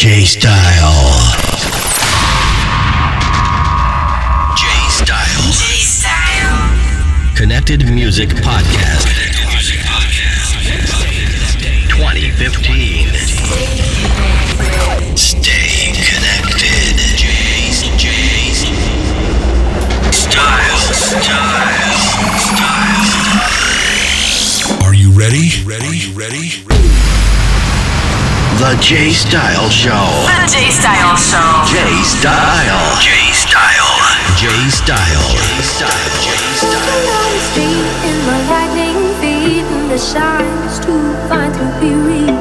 J Style. J Style. J Style. Connected Music Podcast. 2015. Stay connected. J's, J's. Style, style, style. Are you ready? Ready? Ready? The J Style Show. The J Style Show. J Style. J Style. J Style. J Style. J Style. on the street in my lightning feet and the shine's too fine to be real.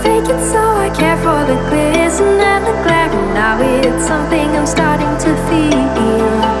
Fake it so I care for the glisten and the glare, and now it's something I'm starting to feel.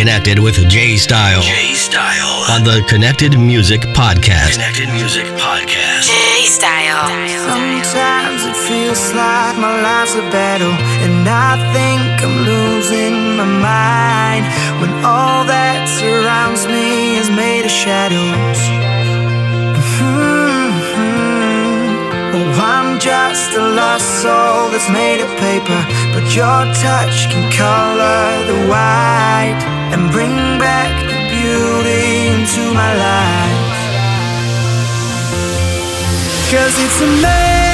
Connected with J Style J Style. on the Connected Music Podcast. Connected Music Podcast. J Style. Sometimes it feels like my life's a battle, and I think I'm losing my mind when all that surrounds me is made of shadows. Mhm. Oh, I'm just a lost soul that's made of paper, but your touch can color the white and bring back the beauty into my life. Cause it's a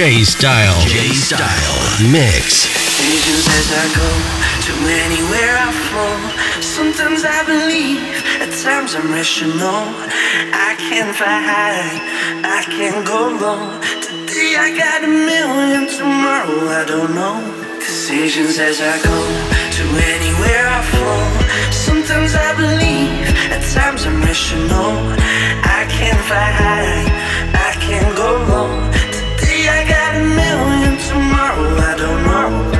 J Style. J Style. Mix. Visions as I go to anywhere I flow. Sometimes I believe, at times I'm rational. I can fly high, I can go low. Today I got a million, tomorrow I don't know. Decisions as I go to anywhere I flow. Sometimes I believe, at times I'm rational. I can fly high, I can go low. Tomorrow I don't know.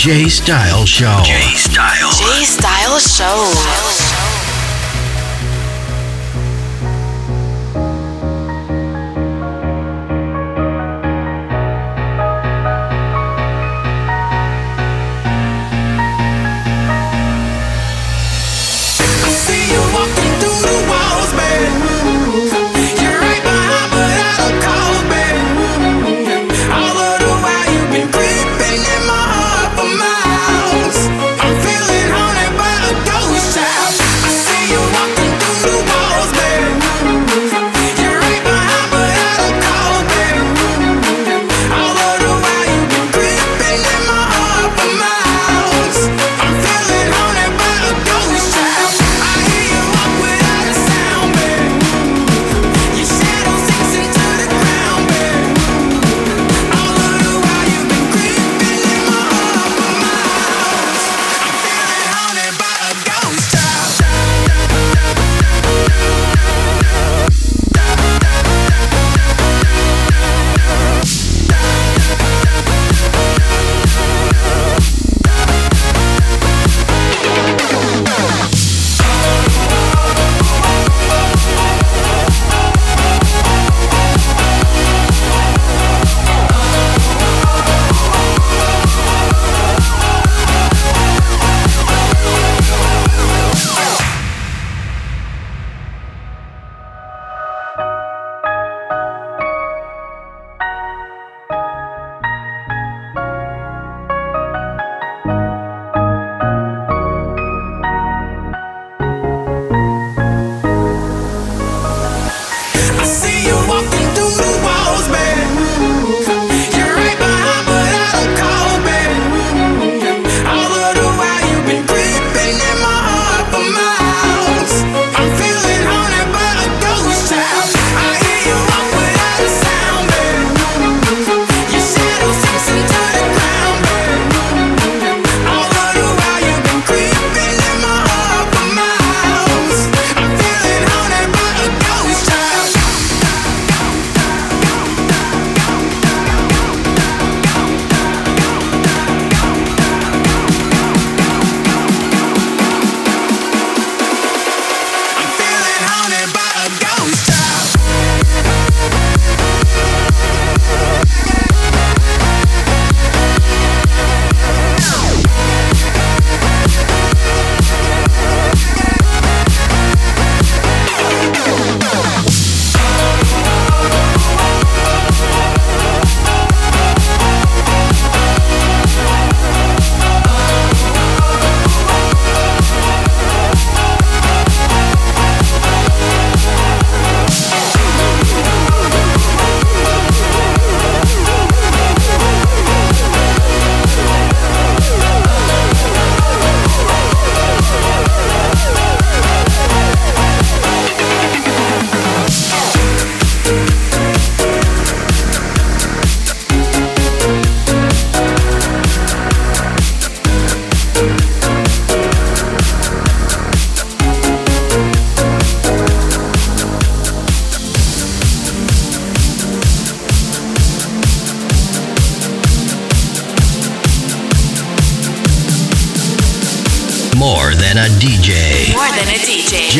J Style Show. J Style. J Style Show.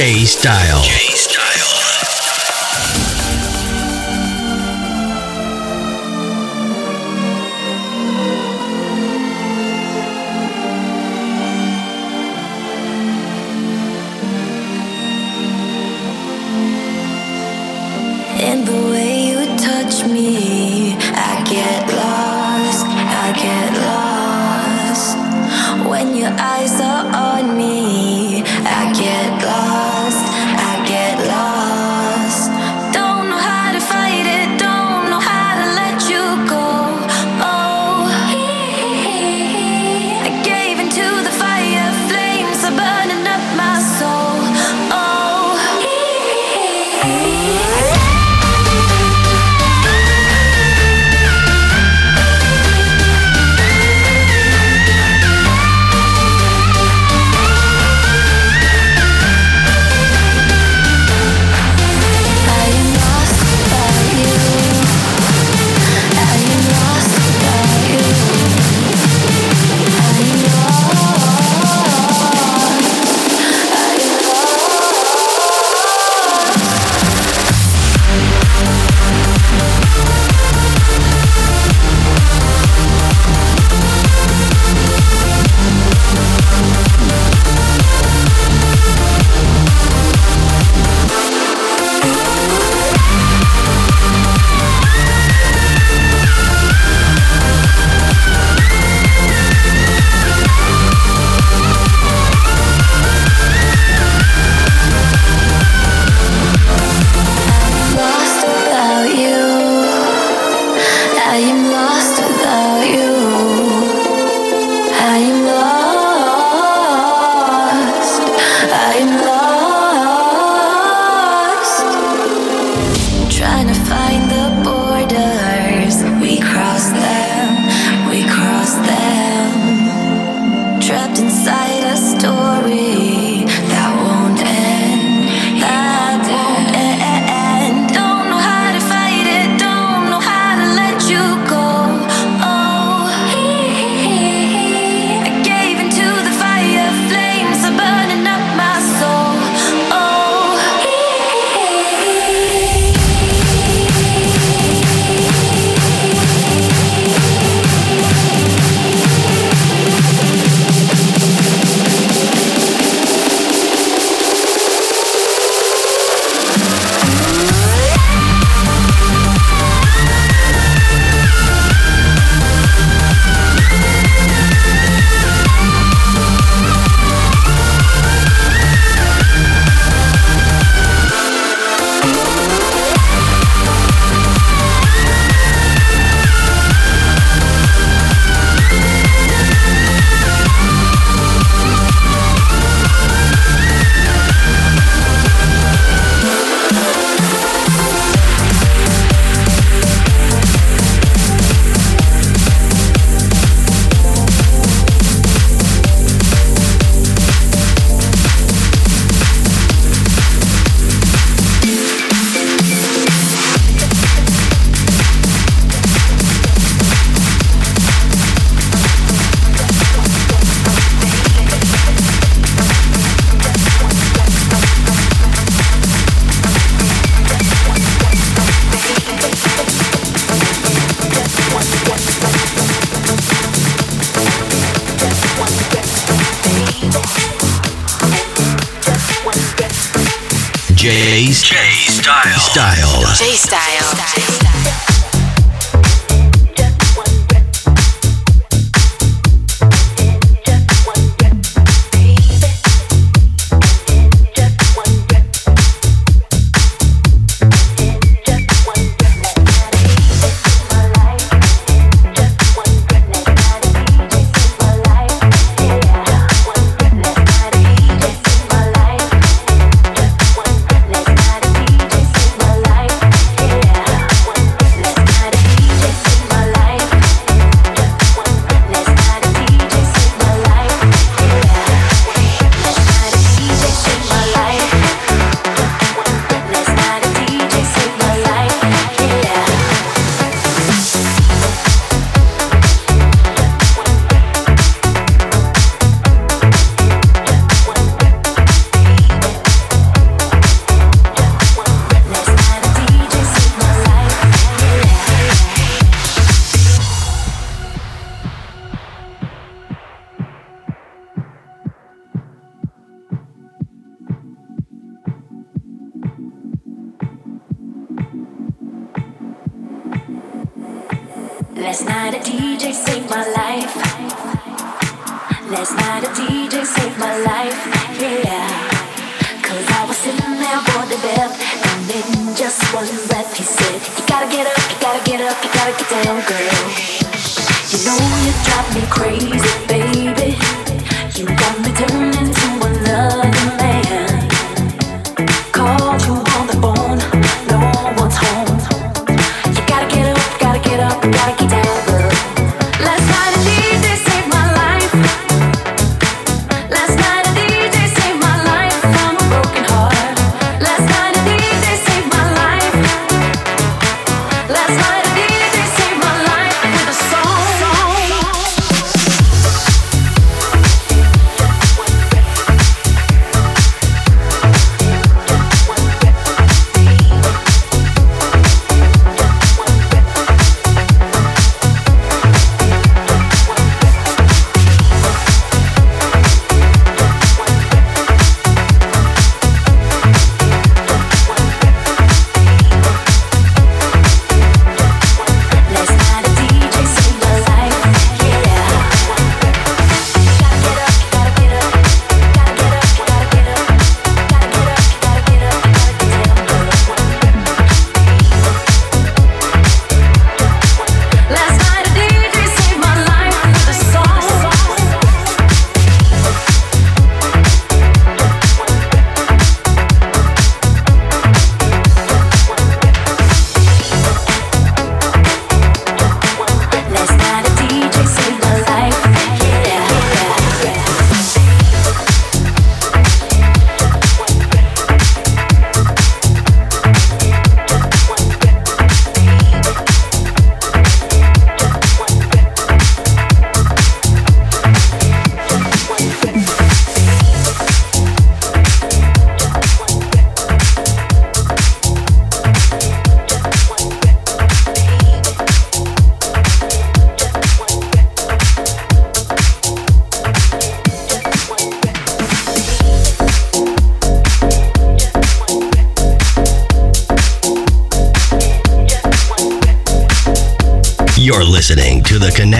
J Style.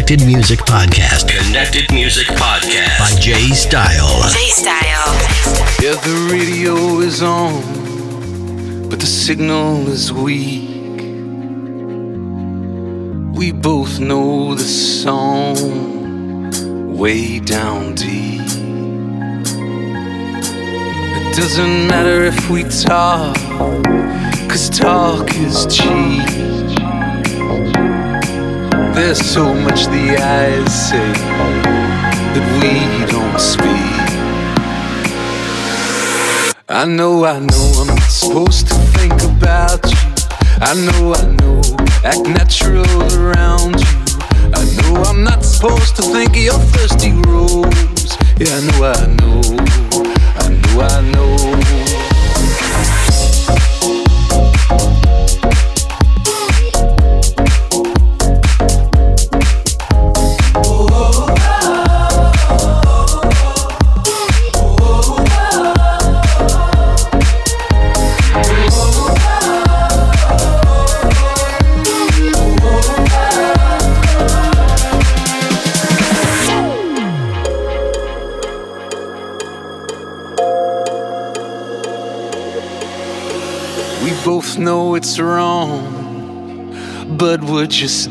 Connected Music Podcast. Connected Music Podcast by Jay Style. Jay Style. Yeah, the radio is on, but the signal is weak. We both know the song way down deep. It doesn't matter if we talk, cause talk is cheap. There's so much the eyes say that we don't speak. I know, I know, I'm not supposed to think about you. I know, I know, act natural around you. I know I'm not supposed to think of your thirsty rose. Yeah, I know, I know.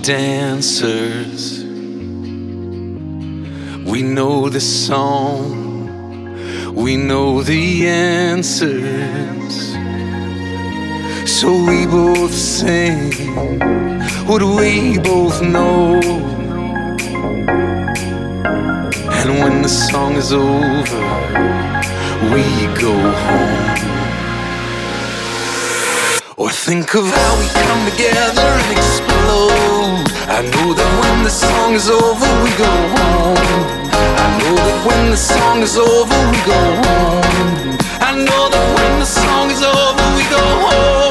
Dancers. We know the song, we know the answers. So we both sing what we both know. And when the song is over, we go home. Or think of how we come together and explode. I know that when the song is over, we go home. I know that when the song is over, we go home. I know that when the song is over, we go home.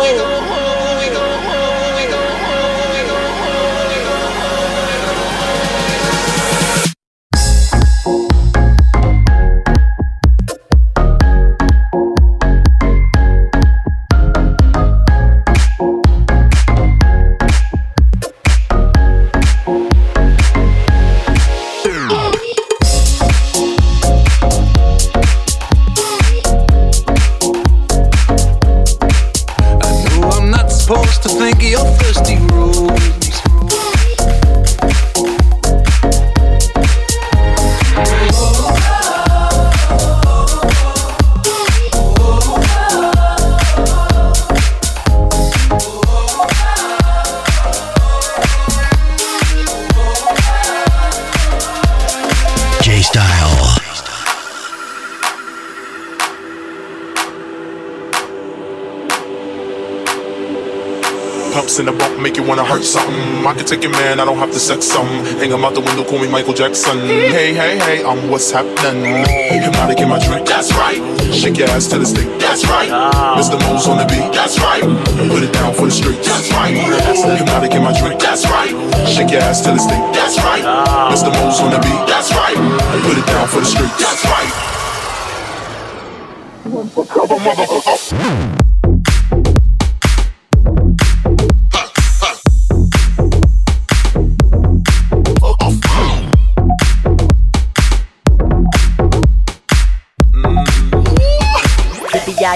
Supposed to think of your thirsty I can take your man, I don't have to sex some. Hang him out the window, call me Michael Jackson. Hey, hey, hey, I'm what's happening. Hypnotic in my drink, that's right. Shake your ass till it's thick, that's right. Mr. Mo's on the beat, that's right. Put it down for the street, that's right. Hypnotic in my drink, that's right. Shake your ass till it's thick, that's right. Mr. Mo's on the beat, that's right. Put it down for the street, that's right.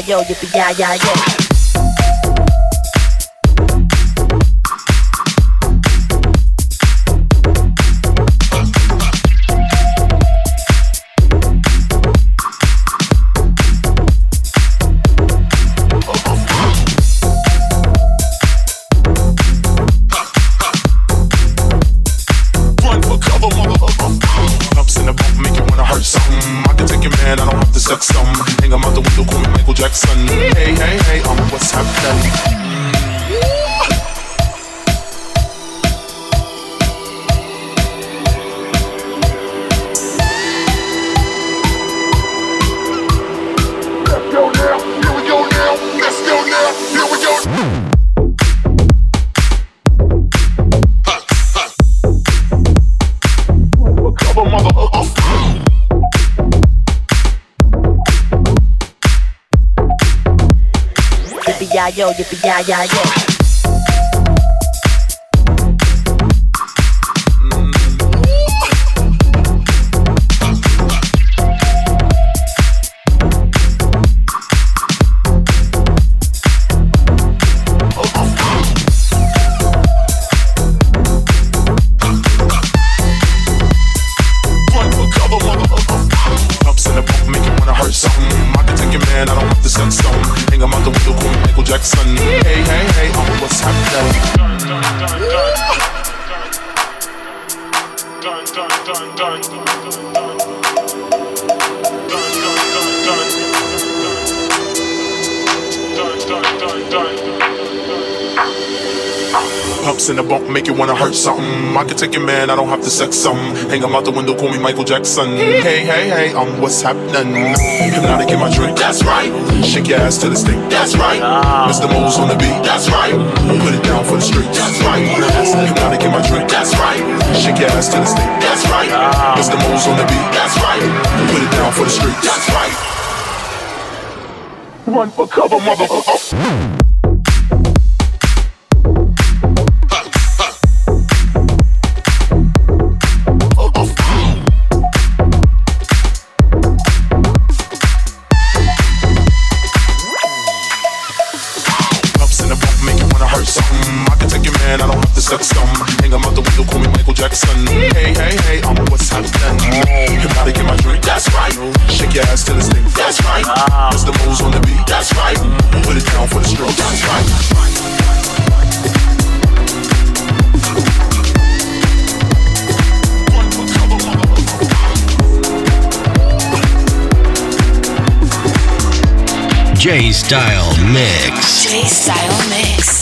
Cover. Yippee-yi-yo, yippee-yi-yi-yo. Yippee-yi-yo, yippee-yi-yi-yo. Run take your man, I don't have to sex some. Hang him out the window, call me Michael Jackson. Hey, hey, hey, I'm what's happening. Hypnotic in my drink, that's right. Shake your ass till it's thick, that's right. Ah. Mr. Mo's on the beat, that's right. Put it down for the street, that's right. Hypnotic in my drink, that's right. Shake your ass till it's thick, that's right. Ah. Mr. Mo's on the beat, that's right. Put it down for the street, that's right. Run for cover, motherfucker. Mm, I can take your man, I don't have to suck some. Hang him out the window, call me Michael Jackson. Hey, hey, hey, I'm a West Side. You gotta get my drink, that's right. Shake your ass till it's that's right. The moves on the beat, that's right. Put it down for the stroke, that's right. J Style Mix. J Style Mix.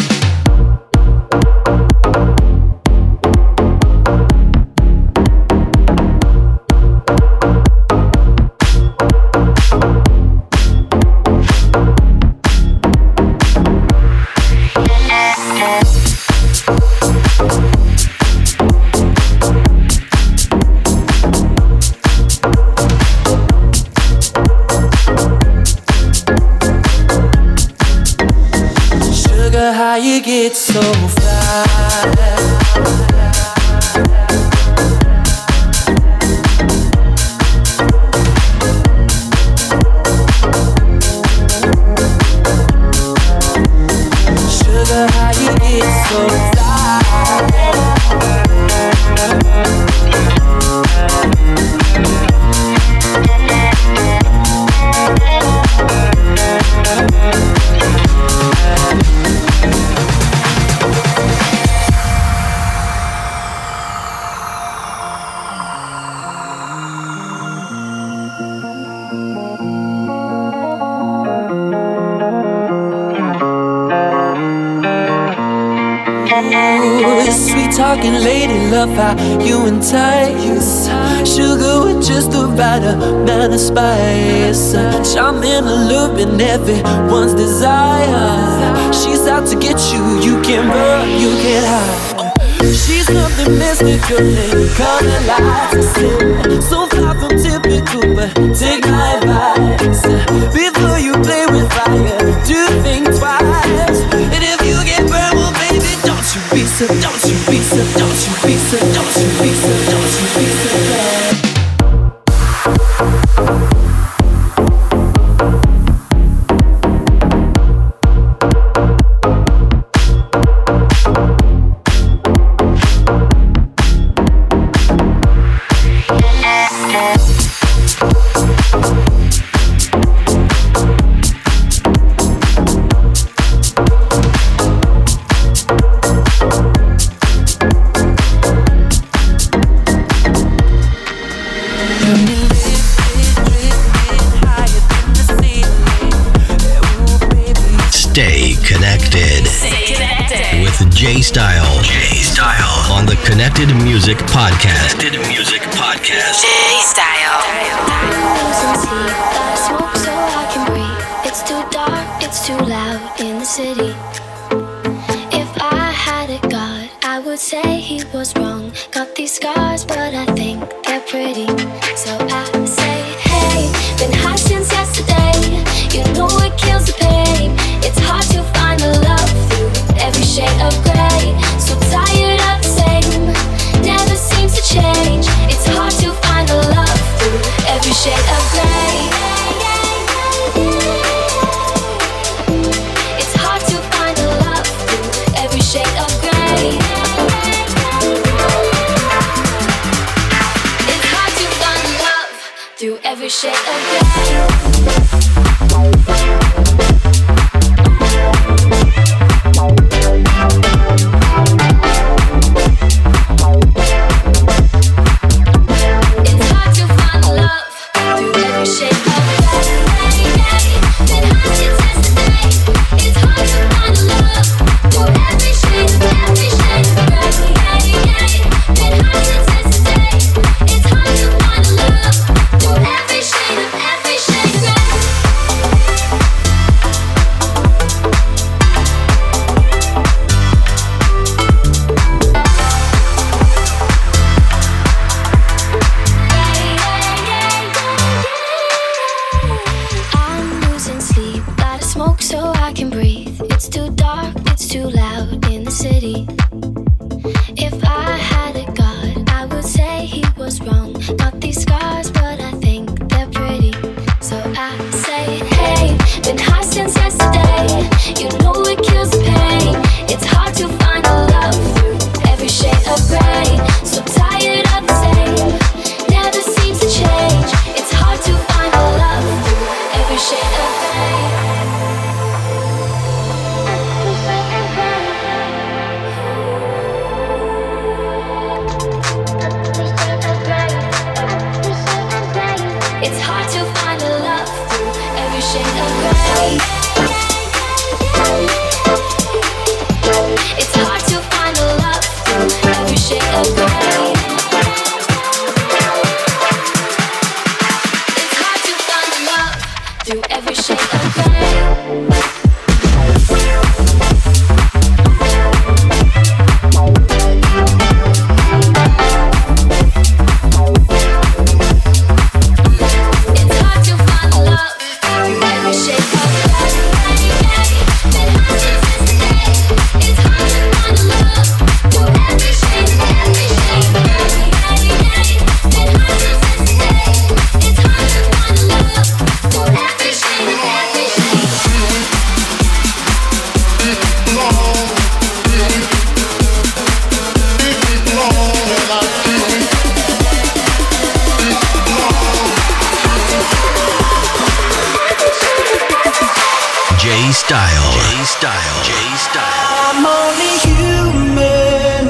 Style. J Style. J Style. I'm only human.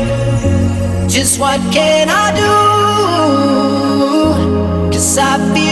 Just what can I do? Cause I feel.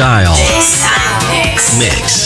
style. Mix.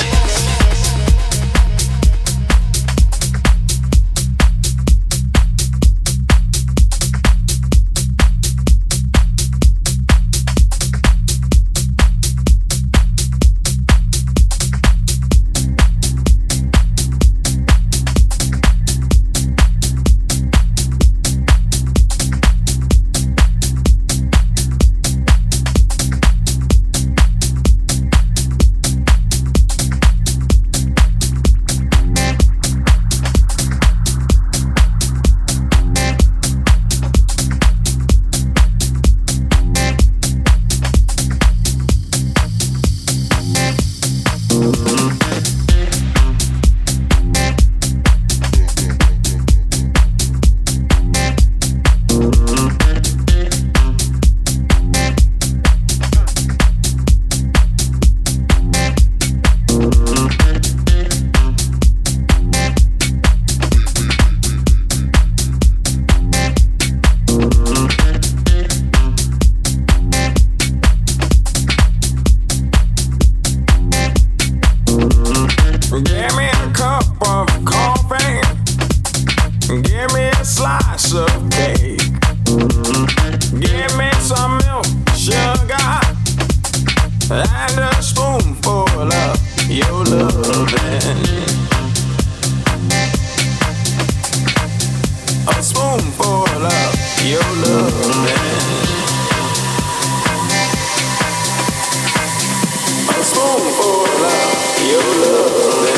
and a spoonful of your loving. A spoonful of your loving. A spoonful of your loving.